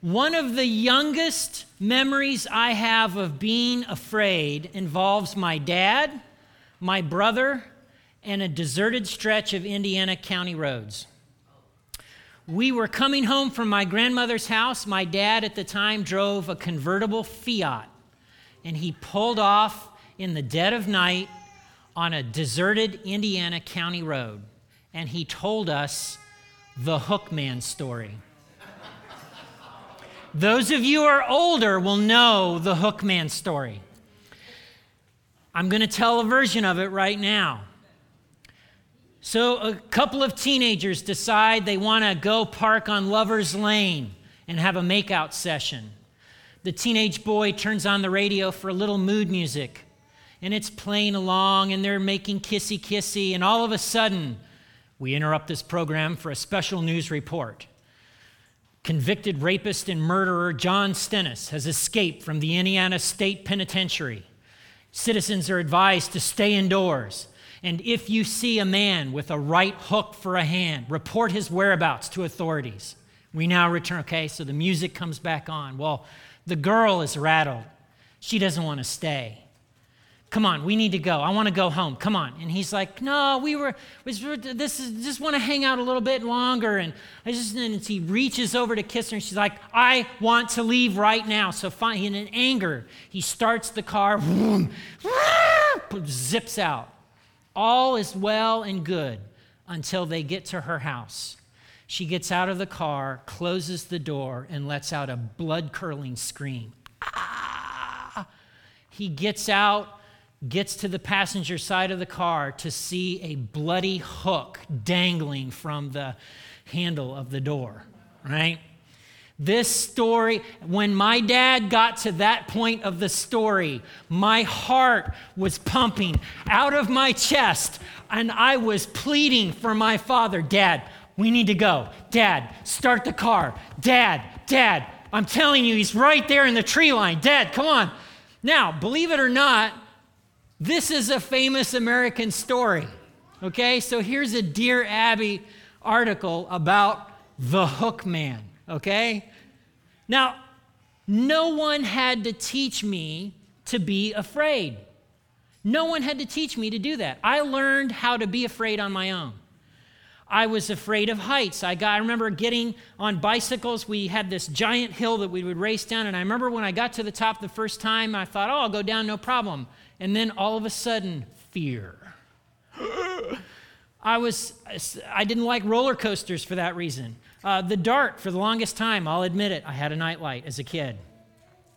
One of the youngest memories I have of being afraid involves my dad, my brother, and a deserted stretch of Indiana County roads. We were coming home from my grandmother's house. My dad at the time drove a convertible Fiat, and he pulled off in the dead of night on a deserted Indiana County road. And he told us the Hookman story. Those of you who are older will know the Hookman story. I'm going to tell a version of it right now. So, a couple of teenagers decide they want to go park on Lover's Lane and have a makeout session. The teenage boy turns on the radio for a little mood music, and it's playing along, and they're making kissy kissy, and all of a sudden, we interrupt this program for a special news report. Convicted rapist and murderer John Stennis has escaped from the Indiana State Penitentiary. Citizens are advised to stay indoors. And if you see a man with a right hook for a hand, report his whereabouts to authorities. We now return. Okay, so the music comes back on. Well, the girl is rattled. She doesn't want to stay. Come on, we need to go. I want to go home. Come on. And he's like, No, we were, this is, just want to hang out a little bit longer. And I just, and he reaches over to kiss her, and she's like, I want to leave right now. So fine, in anger, he starts the car, zips out. All is well and good until they get to her house. She gets out of the car, closes the door, and lets out a blood curdling scream. Ah! He gets out gets to the passenger side of the car to see a bloody hook dangling from the handle of the door, right? This story, when my dad got to that point of the story, my heart was pumping out of my chest and I was pleading for my father Dad, we need to go. Dad, start the car. Dad, Dad, I'm telling you, he's right there in the tree line. Dad, come on. Now, believe it or not, this is a famous American story. Okay, so here's a Dear Abby article about the hook man. Okay, now no one had to teach me to be afraid. No one had to teach me to do that. I learned how to be afraid on my own. I was afraid of heights. I, got, I remember getting on bicycles. We had this giant hill that we would race down. And I remember when I got to the top the first time, I thought, oh, I'll go down, no problem. And then all of a sudden, fear. I was, I didn't like roller coasters for that reason. Uh, the dark, for the longest time, I'll admit it, I had a nightlight as a kid.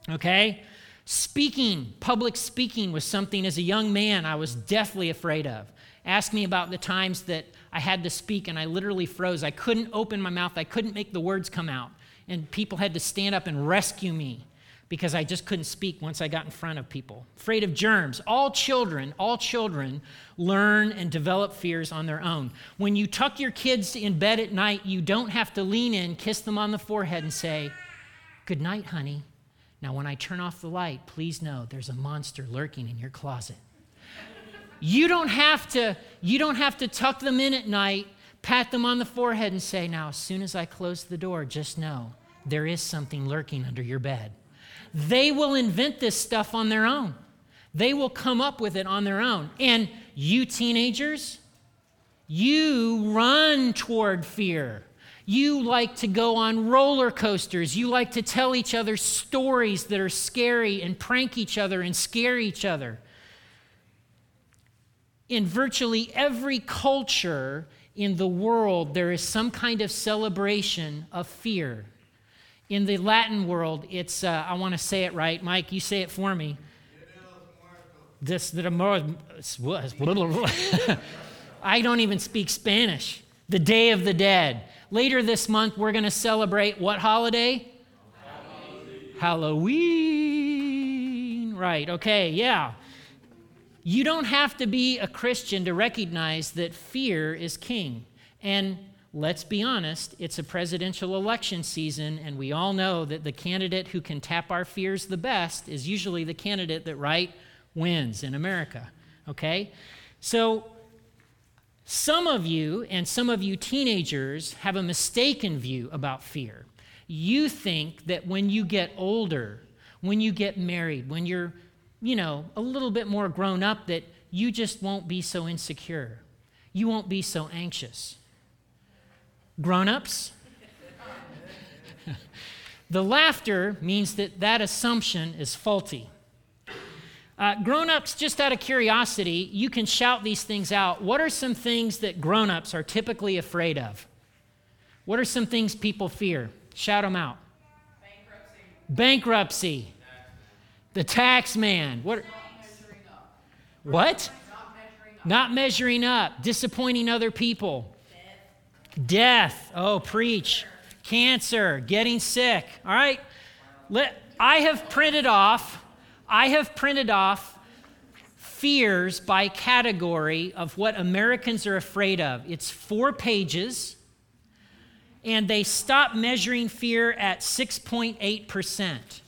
Okay? Speaking, public speaking was something as a young man I was deathly afraid of. Ask me about the times that I had to speak and I literally froze. I couldn't open my mouth, I couldn't make the words come out. And people had to stand up and rescue me because I just couldn't speak once I got in front of people. Afraid of germs. All children, all children learn and develop fears on their own. When you tuck your kids in bed at night, you don't have to lean in, kiss them on the forehead, and say, Good night, honey. Now, when I turn off the light, please know there's a monster lurking in your closet. you don't have to, you don't have to tuck them in at night, pat them on the forehead, and say, Now, as soon as I close the door, just know there is something lurking under your bed. They will invent this stuff on their own. They will come up with it on their own. And you teenagers, you run toward fear. You like to go on roller coasters. You like to tell each other stories that are scary and prank each other and scare each other. In virtually every culture in the world, there is some kind of celebration of fear. In the Latin world, it's, uh, I want to say it right. Mike, you say it for me. This, the I don't even speak Spanish. The Day of the Dead. Later this month, we're going to celebrate what holiday? Halloween. Halloween. Right, okay, yeah. You don't have to be a Christian to recognize that fear is king. And let's be honest, it's a presidential election season, and we all know that the candidate who can tap our fears the best is usually the candidate that right wins in America. Okay? So, some of you and some of you teenagers have a mistaken view about fear. you think that when you get older, when you get married, when you're, you know, a little bit more grown up, that you just won't be so insecure. You won't be so anxious. Grown ups? the laughter means that that assumption is faulty. Uh, grown ups, just out of curiosity, you can shout these things out. What are some things that grown ups are typically afraid of? What are some things people fear? Shout them out. Bankruptcy. Bankruptcy. The tax man. What? What? Not measuring, Not measuring up. Disappointing other people. Death. Oh, preach. Cancer. Getting sick. All right. Let, I have printed off. I have printed off fears by category of what Americans are afraid of. It's four pages and they stopped measuring fear at 6.8%.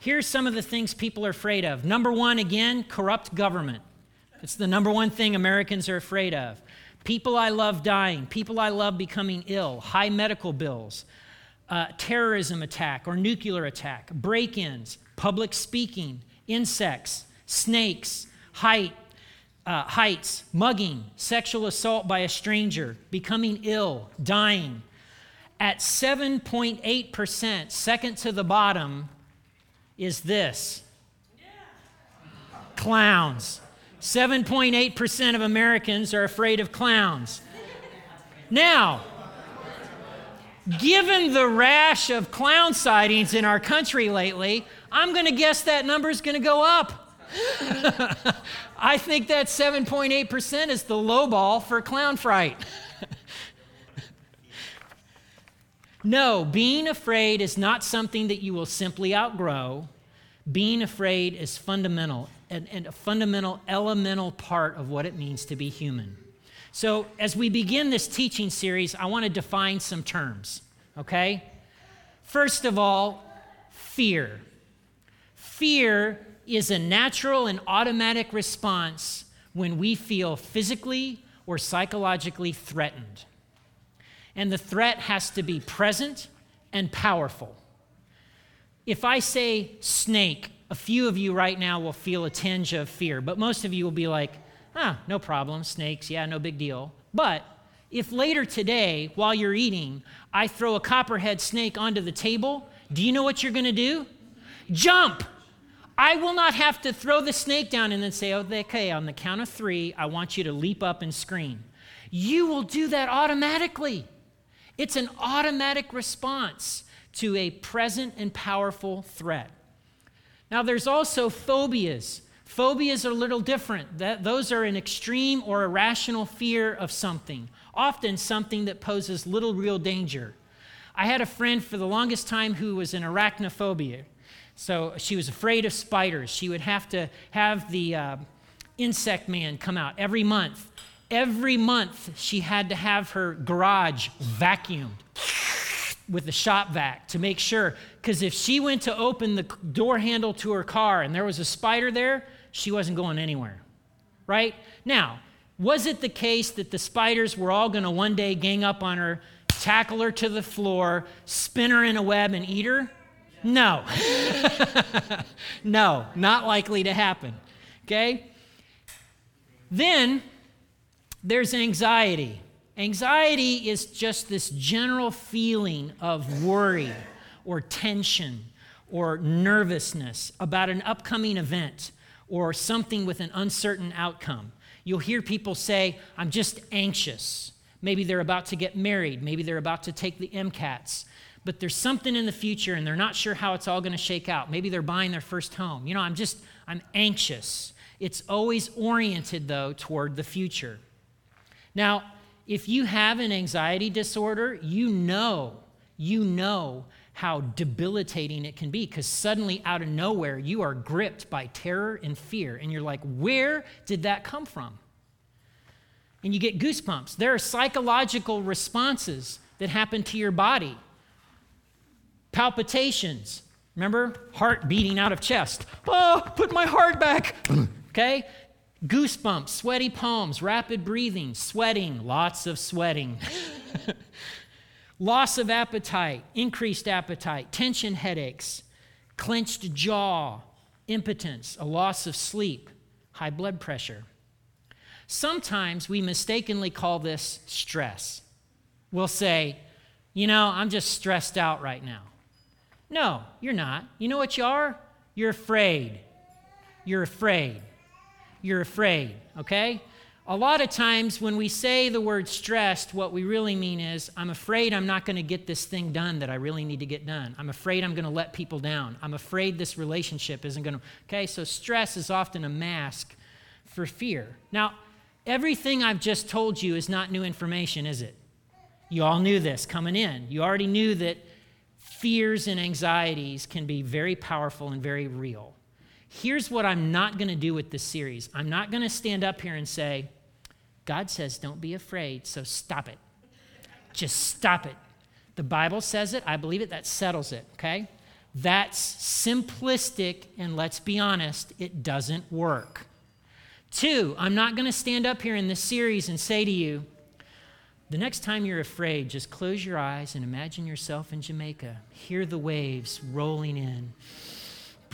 Here's some of the things people are afraid of. Number one, again, corrupt government. It's the number one thing Americans are afraid of. People I love dying, people I love becoming ill, high medical bills, uh, terrorism attack or nuclear attack, break ins, public speaking, insects, snakes, height, uh, heights, mugging, sexual assault by a stranger, becoming ill, dying, at 7.8%, second to the bottom, is this. Clowns. 7.8% of Americans are afraid of clowns. Now, given the rash of clown sightings in our country lately, I'm going to guess that number is going to go up. I think that 7.8% is the low ball for clown fright. No, being afraid is not something that you will simply outgrow. Being afraid is fundamental and, and, a fundamental, elemental part of what it means to be human. So, as we begin this teaching series, I want to define some terms, okay? First of all, fear. Fear is a natural and automatic response when we feel physically or psychologically threatened and the threat has to be present and powerful. If I say snake, a few of you right now will feel a tinge of fear, but most of you will be like, ah, no problem, snakes, yeah, no big deal. But if later today, while you're eating, I throw a copperhead snake onto the table, do you know what you're going to do? Jump! I will not have to throw the snake down and then say, okay, on the count of three, I want you to leap up and scream. You will do that automatically. It's an automatic response to a present and powerful threat. Now, there's also phobias. Phobias are a little different. That, those are an extreme or irrational fear of something, often something that poses little real danger. I had a friend for the longest time who was an arachnophobia. So she was afraid of spiders. She would have to have the uh, insect man come out every month Every month, she had to have her garage vacuumed with the shop vac to make sure. Because if she went to open the door handle to her car and there was a spider there, she wasn't going anywhere. Right? Now, was it the case that the spiders were all going to one day gang up on her, tackle her to the floor, spin her in a web, and eat her? No. no, not likely to happen. Okay? Then there's anxiety. Anxiety is just this general feeling of worry or tension or nervousness about an upcoming event or something with an uncertain outcome. You'll hear people say, I'm just anxious. Maybe they're about to get married. Maybe they're about to take the MCATs. But there's something in the future and they're not sure how it's all going to shake out. Maybe they're buying their first home. You know, I'm just, I'm anxious. It's always oriented, though, toward the future. Now, if you have an anxiety disorder, you know, you know how debilitating it can be because suddenly out of nowhere you are gripped by terror and fear and you're like, where did that come from? And you get goosebumps. There are psychological responses that happen to your body. Palpitations. Remember? Heart beating out of chest. Oh, put my heart back. okay? Goosebumps, sweaty palms, rapid breathing, sweating, lots of sweating. loss of appetite, increased appetite, tension headaches, clenched jaw, impotence, a loss of sleep, high blood pressure. Sometimes we mistakenly call this stress. We'll say, you know, I'm just stressed out right now. No, you're not. You know what you are? You're afraid. You're afraid. You're afraid, okay? A lot of times when we say the word stressed, what we really mean is, I'm afraid I'm not going to get this thing done that I really need to get done. I'm afraid I'm going to let people down. I'm afraid this relationship isn't going to. Okay, so stress is often a mask for fear. Now, everything I've just told you is not new information, is it? You all knew this coming in. You already knew that fears and anxieties can be very powerful and very real. Here's what I'm not going to do with this series I'm not going to stand up here and say, God says, don't be afraid, so stop it. Just stop it. The Bible says it, I believe it, that settles it, okay? That's simplistic, and let's be honest, it doesn't work. Two, I'm not going to stand up here in this series and say to you, the next time you're afraid, just close your eyes and imagine yourself in Jamaica. Hear the waves rolling in.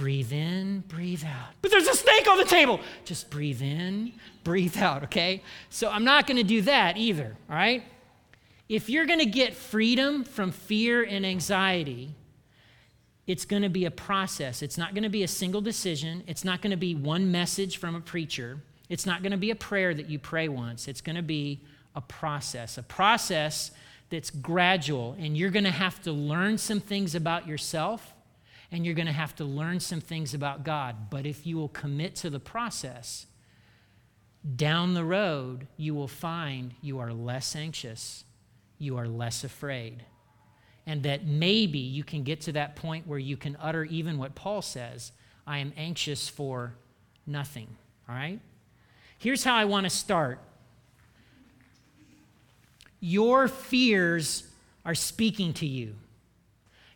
Breathe in, breathe out. But there's a snake on the table. Just breathe in, breathe out, okay? So I'm not going to do that either, all right? If you're going to get freedom from fear and anxiety, it's going to be a process. It's not going to be a single decision. It's not going to be one message from a preacher. It's not going to be a prayer that you pray once. It's going to be a process, a process that's gradual, and you're going to have to learn some things about yourself and you're going to have to learn some things about God. But if you will commit to the process, down the road, you will find you are less anxious, you are less afraid, and that maybe you can get to that point where you can utter even what Paul says I am anxious for nothing. All right? Here's how I want to start. Your fears are speaking to you.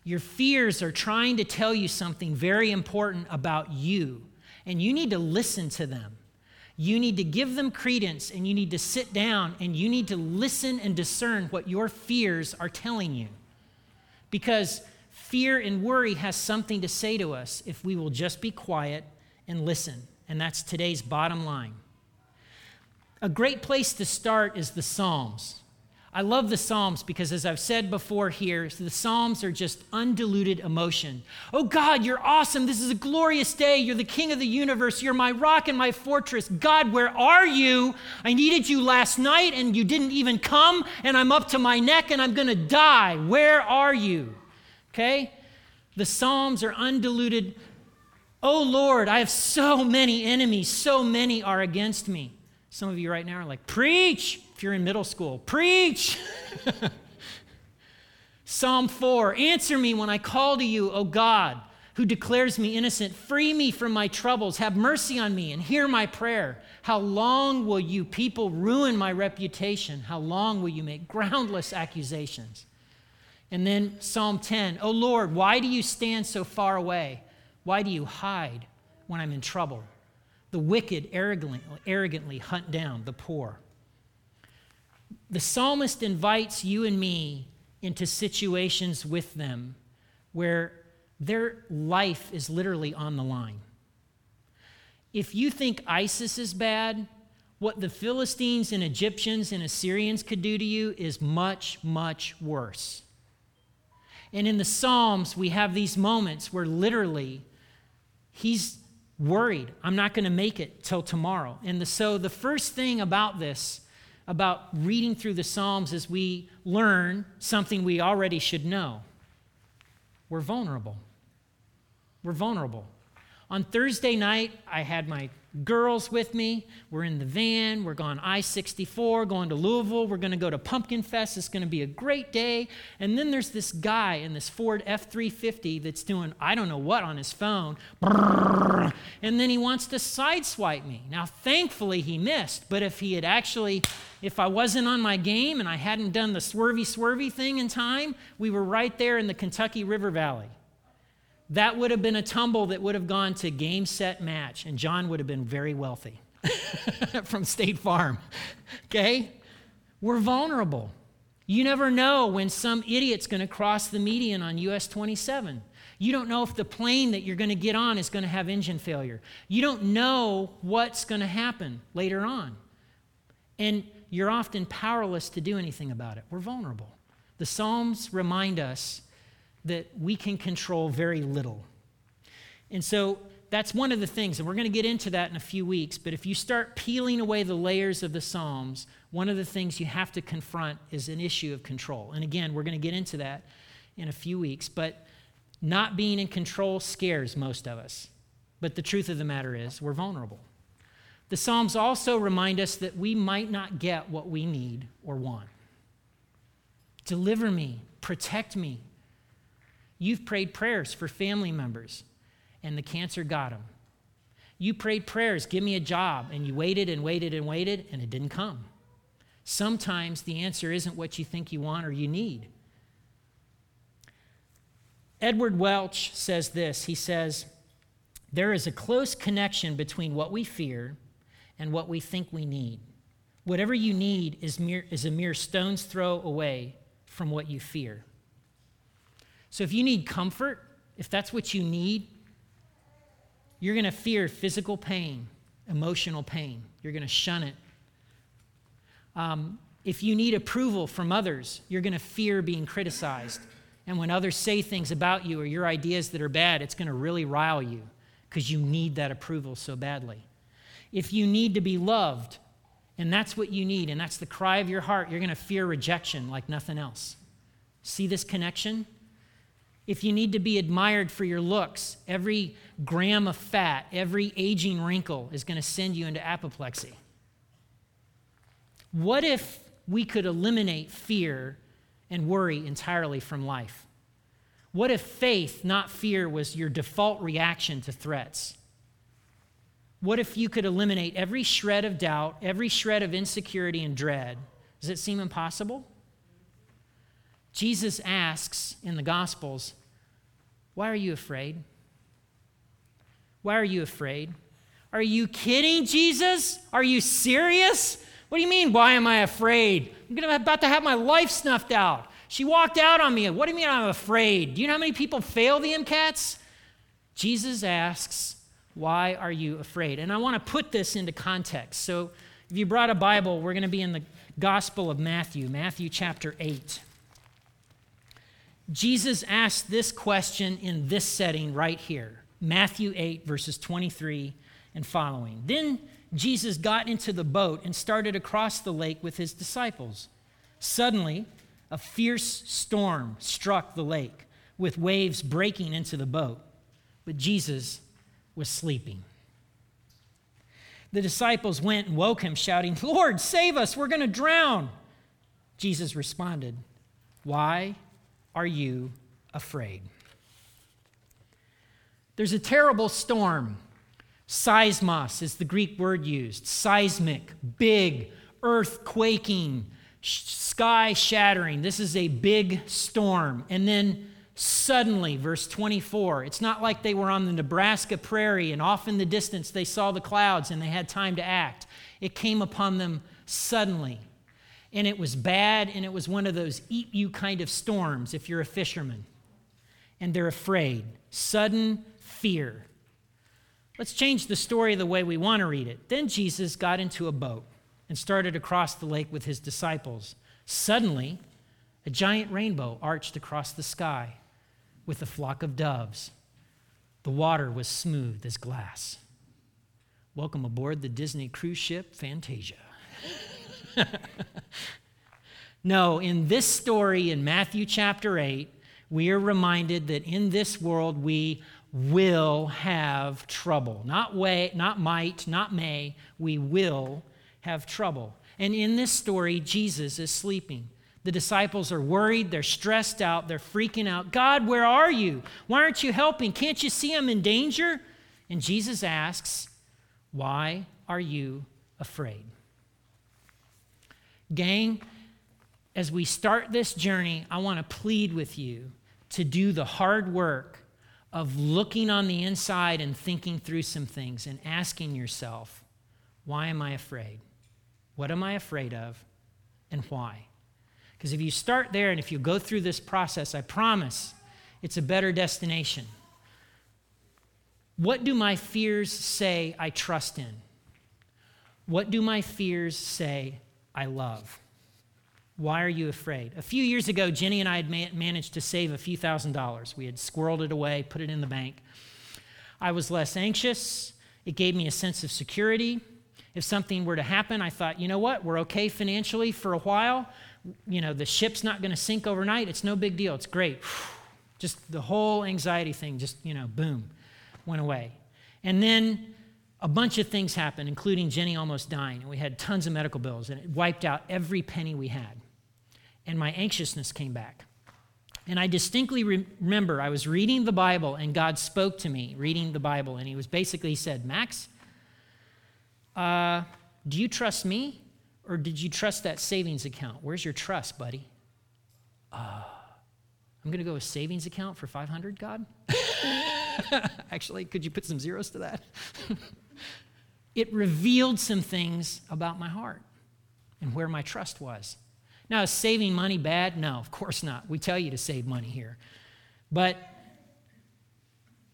Your fears are trying to tell you something very important about you, and you need to listen to them. You need to give them credence, and you need to sit down and you need to listen and discern what your fears are telling you. Because fear and worry has something to say to us if we will just be quiet and listen. And that's today's bottom line. A great place to start is the Psalms. I love the Psalms because, as I've said before here, the Psalms are just undiluted emotion. Oh God, you're awesome. This is a glorious day. You're the King of the universe. You're my rock and my fortress. God, where are you? I needed you last night and you didn't even come, and I'm up to my neck and I'm going to die. Where are you? Okay? The Psalms are undiluted. Oh Lord, I have so many enemies. So many are against me. Some of you right now are like, Preach! If you're in middle school. Preach! Psalm 4 Answer me when I call to you, O God, who declares me innocent. Free me from my troubles. Have mercy on me and hear my prayer. How long will you people ruin my reputation? How long will you make groundless accusations? And then Psalm 10 O Lord, why do you stand so far away? Why do you hide when I'm in trouble? The wicked arrogantly, arrogantly hunt down the poor the psalmist invites you and me into situations with them where their life is literally on the line. If you think ISIS is bad, what the Philistines and Egyptians and Assyrians could do to you is much, much worse. And in the Psalms, we have these moments where literally he's worried, I'm not going to make it till tomorrow. And the, so the first thing about this about reading through the Psalms is we learn something we already should know. We're vulnerable. We're vulnerable. On Thursday night, I had my girls with me. We're in the van. We're going I 64, going to Louisville. We're going to go to Pumpkin Fest. It's going to be a great day. And then there's this guy in this Ford F 350 that's doing I don't know what on his phone. And then he wants to sideswipe me. Now, thankfully, he missed. But if he had actually, if I wasn't on my game and I hadn't done the swervy swervy thing in time, we were right there in the Kentucky River Valley. That would have been a tumble that would have gone to game, set, match, and John would have been very wealthy from State Farm. Okay? We're vulnerable. You never know when some idiot's going to cross the median on US 27. You don't know if the plane that you're going to get on is going to have engine failure. You don't know what's going to happen later on. And you're often powerless to do anything about it. We're vulnerable. The Psalms remind us that we can control very little. And so that's one of the things, and we're going to get into that in a few weeks. But if you start peeling away the layers of the Psalms, one of the things you have to confront is an issue of control. And again, we're going to get into that in a few weeks. But not being in control scares most of us. But the truth of the matter is, we're vulnerable. The Psalms also remind us that we might not get what we need or want. Deliver me, protect me. You've prayed prayers for family members and the cancer got them. You prayed prayers, give me a job, and you waited and waited and waited, and it didn't come. Sometimes the answer isn't what you think you want or you need. Edward Welch says this he says, There is a close connection between what we fear and what we think we need. Whatever you need is, mere, is a mere stone's throw away from what you fear. So if you need comfort, if that's what you need, you're going to fear physical pain, emotional pain. You're going to shun it. Um, if you need approval from others, you're going to fear being criticized. And when others say things about you or your ideas that are bad, it's going to really rile you because you need that approval so badly. If you need to be loved, and that's what you need, and that's the cry of your heart, you're going to fear rejection like nothing else. See this connection? If you need to be admired for your looks, every gram of fat, every aging wrinkle is going to send you into apoplexy. What if we could eliminate fear and worry entirely from life? What if faith, not fear, was your default reaction to threats? What if you could eliminate every shred of doubt, every shred of insecurity and dread? Does it seem impossible? Jesus asks in the Gospels, Why are you afraid? Why are you afraid? Are you kidding, Jesus? Are you serious? What do you mean, why am I afraid? I'm about to have my life snuffed out. She walked out on me. What do you mean I'm afraid? Do you know how many people fail the MCATs? Jesus asks, Why are you afraid? And I want to put this into context. So if you brought a Bible, we're going to be in the Gospel of Matthew, Matthew chapter 8. Jesus asked this question in this setting right here Matthew 8, verses 23 and following. Then Jesus got into the boat and started across the lake with his disciples. Suddenly, a fierce storm struck the lake, with waves breaking into the boat. But Jesus was sleeping. The disciples went and woke him, shouting, Lord, save us, we're going to drown. Jesus responded, Why are you afraid? There's a terrible storm. Seismos is the Greek word used seismic, big, earth quaking, sky shattering. This is a big storm. And then suddenly, verse 24, it's not like they were on the Nebraska prairie and off in the distance they saw the clouds and they had time to act. It came upon them suddenly. And it was bad, and it was one of those eat you kind of storms if you're a fisherman. And they're afraid. Sudden fear. Let's change the story the way we want to read it. Then Jesus got into a boat and started across the lake with his disciples. Suddenly, a giant rainbow arched across the sky with a flock of doves. The water was smooth as glass. Welcome aboard the Disney cruise ship Fantasia. no, in this story in Matthew chapter 8, we are reminded that in this world we will have trouble. Not way, not might, not may. We will have trouble. And in this story, Jesus is sleeping. The disciples are worried, they're stressed out, they're freaking out. God, where are you? Why aren't you helping? Can't you see I'm in danger? And Jesus asks, Why are you afraid? Gang, as we start this journey, I want to plead with you to do the hard work of looking on the inside and thinking through some things and asking yourself, why am I afraid? What am I afraid of? And why? Because if you start there and if you go through this process, I promise it's a better destination. What do my fears say I trust in? What do my fears say I love? Why are you afraid? A few years ago, Jenny and I had ma- managed to save a few thousand dollars. We had squirreled it away, put it in the bank. I was less anxious. It gave me a sense of security. If something were to happen, I thought, you know what? We're okay financially for a while. You know, the ship's not going to sink overnight. It's no big deal. It's great. Just the whole anxiety thing, just, you know, boom, went away. And then a bunch of things happened, including Jenny almost dying. And we had tons of medical bills, and it wiped out every penny we had and my anxiousness came back. And I distinctly re- remember I was reading the Bible and God spoke to me reading the Bible. And he was basically, he said, Max, uh, do you trust me or did you trust that savings account? Where's your trust, buddy? Uh, I'm going to go with savings account for 500, God? Actually, could you put some zeros to that? it revealed some things about my heart and where my trust was. Now, is saving money bad? No, of course not. We tell you to save money here. But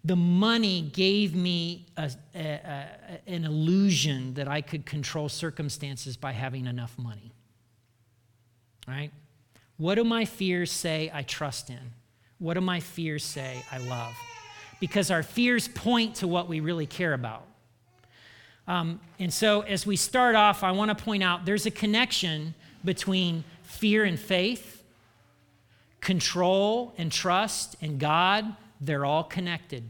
the money gave me a, a, a, an illusion that I could control circumstances by having enough money. Right? What do my fears say I trust in? What do my fears say I love? Because our fears point to what we really care about. Um, and so, as we start off, I want to point out there's a connection between fear and faith, control and trust in God, they're all connected.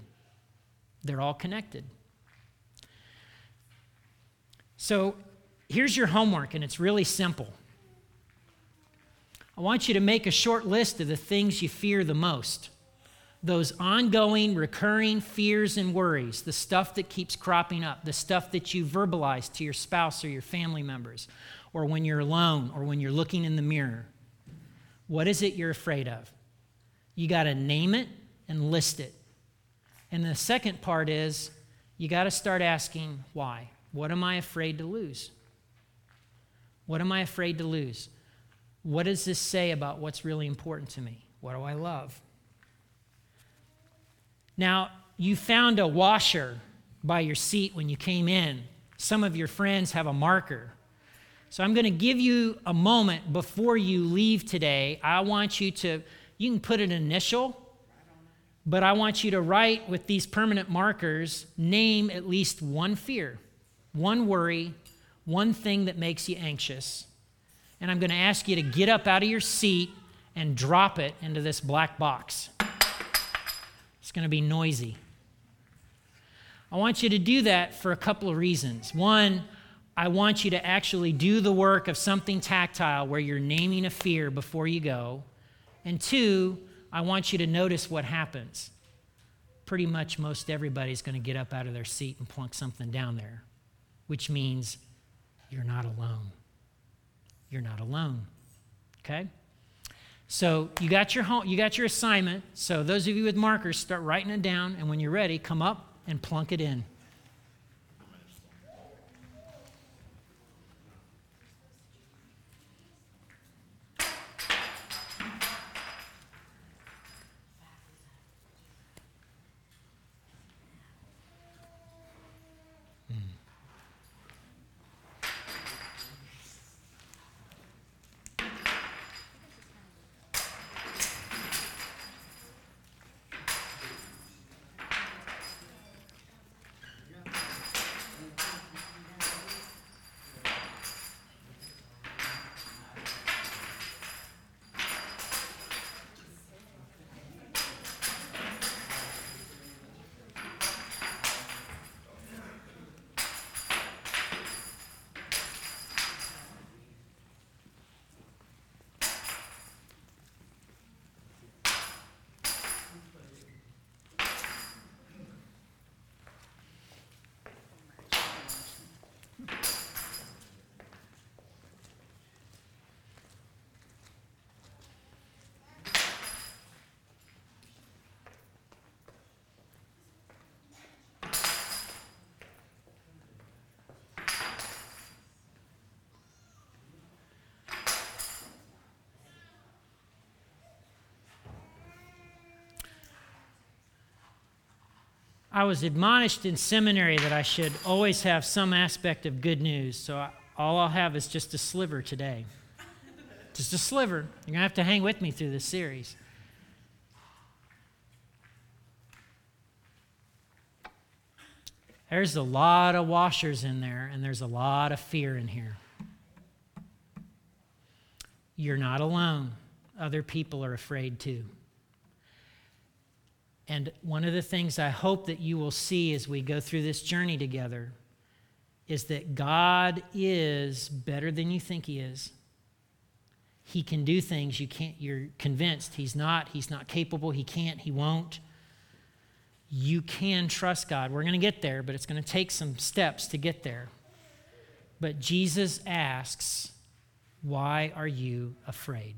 They're all connected. So here's your homework, and it's really simple. I want you to make a short list of the things you fear the most. Those ongoing, recurring fears and worries, the stuff that keeps cropping up, the stuff that you verbalize to your spouse or your family members, or when you're alone or when you're looking in the mirror. What is it you're afraid of? You got to name it and list it. And the second part is you got to start asking why. What am I afraid to lose? What am I afraid to lose? What does this say about what's really important to me? What do I love? Now, you found a washer by your seat when you came in. Some of your friends have a marker. So I'm going to give you a moment before you leave today. I want you to, you can put an initial, but I want you to write with these permanent markers, name at least one fear, one worry, one thing that makes you anxious. And I'm going to ask you to get up out of your seat and drop it into this black box. It's going to be noisy. I want you to do that for a couple of reasons. One, I want you to actually do the work of something tactile where you're naming a fear before you go. And two, I want you to notice what happens. Pretty much most everybody's going to get up out of their seat and plunk something down there, which means you're not alone. You're not alone. Okay? So you got your home, you got your assignment. So those of you with markers, start writing it down, and when you're ready, come up and plunk it in. I was admonished in seminary that I should always have some aspect of good news, so I, all I'll have is just a sliver today. Just a sliver. You're going to have to hang with me through this series. There's a lot of washers in there, and there's a lot of fear in here. You're not alone, other people are afraid too. And one of the things I hope that you will see as we go through this journey together is that God is better than you think He is. He can do things you can't, you're convinced He's not, He's not capable, He can't, He won't. You can trust God. We're going to get there, but it's going to take some steps to get there. But Jesus asks, Why are you afraid?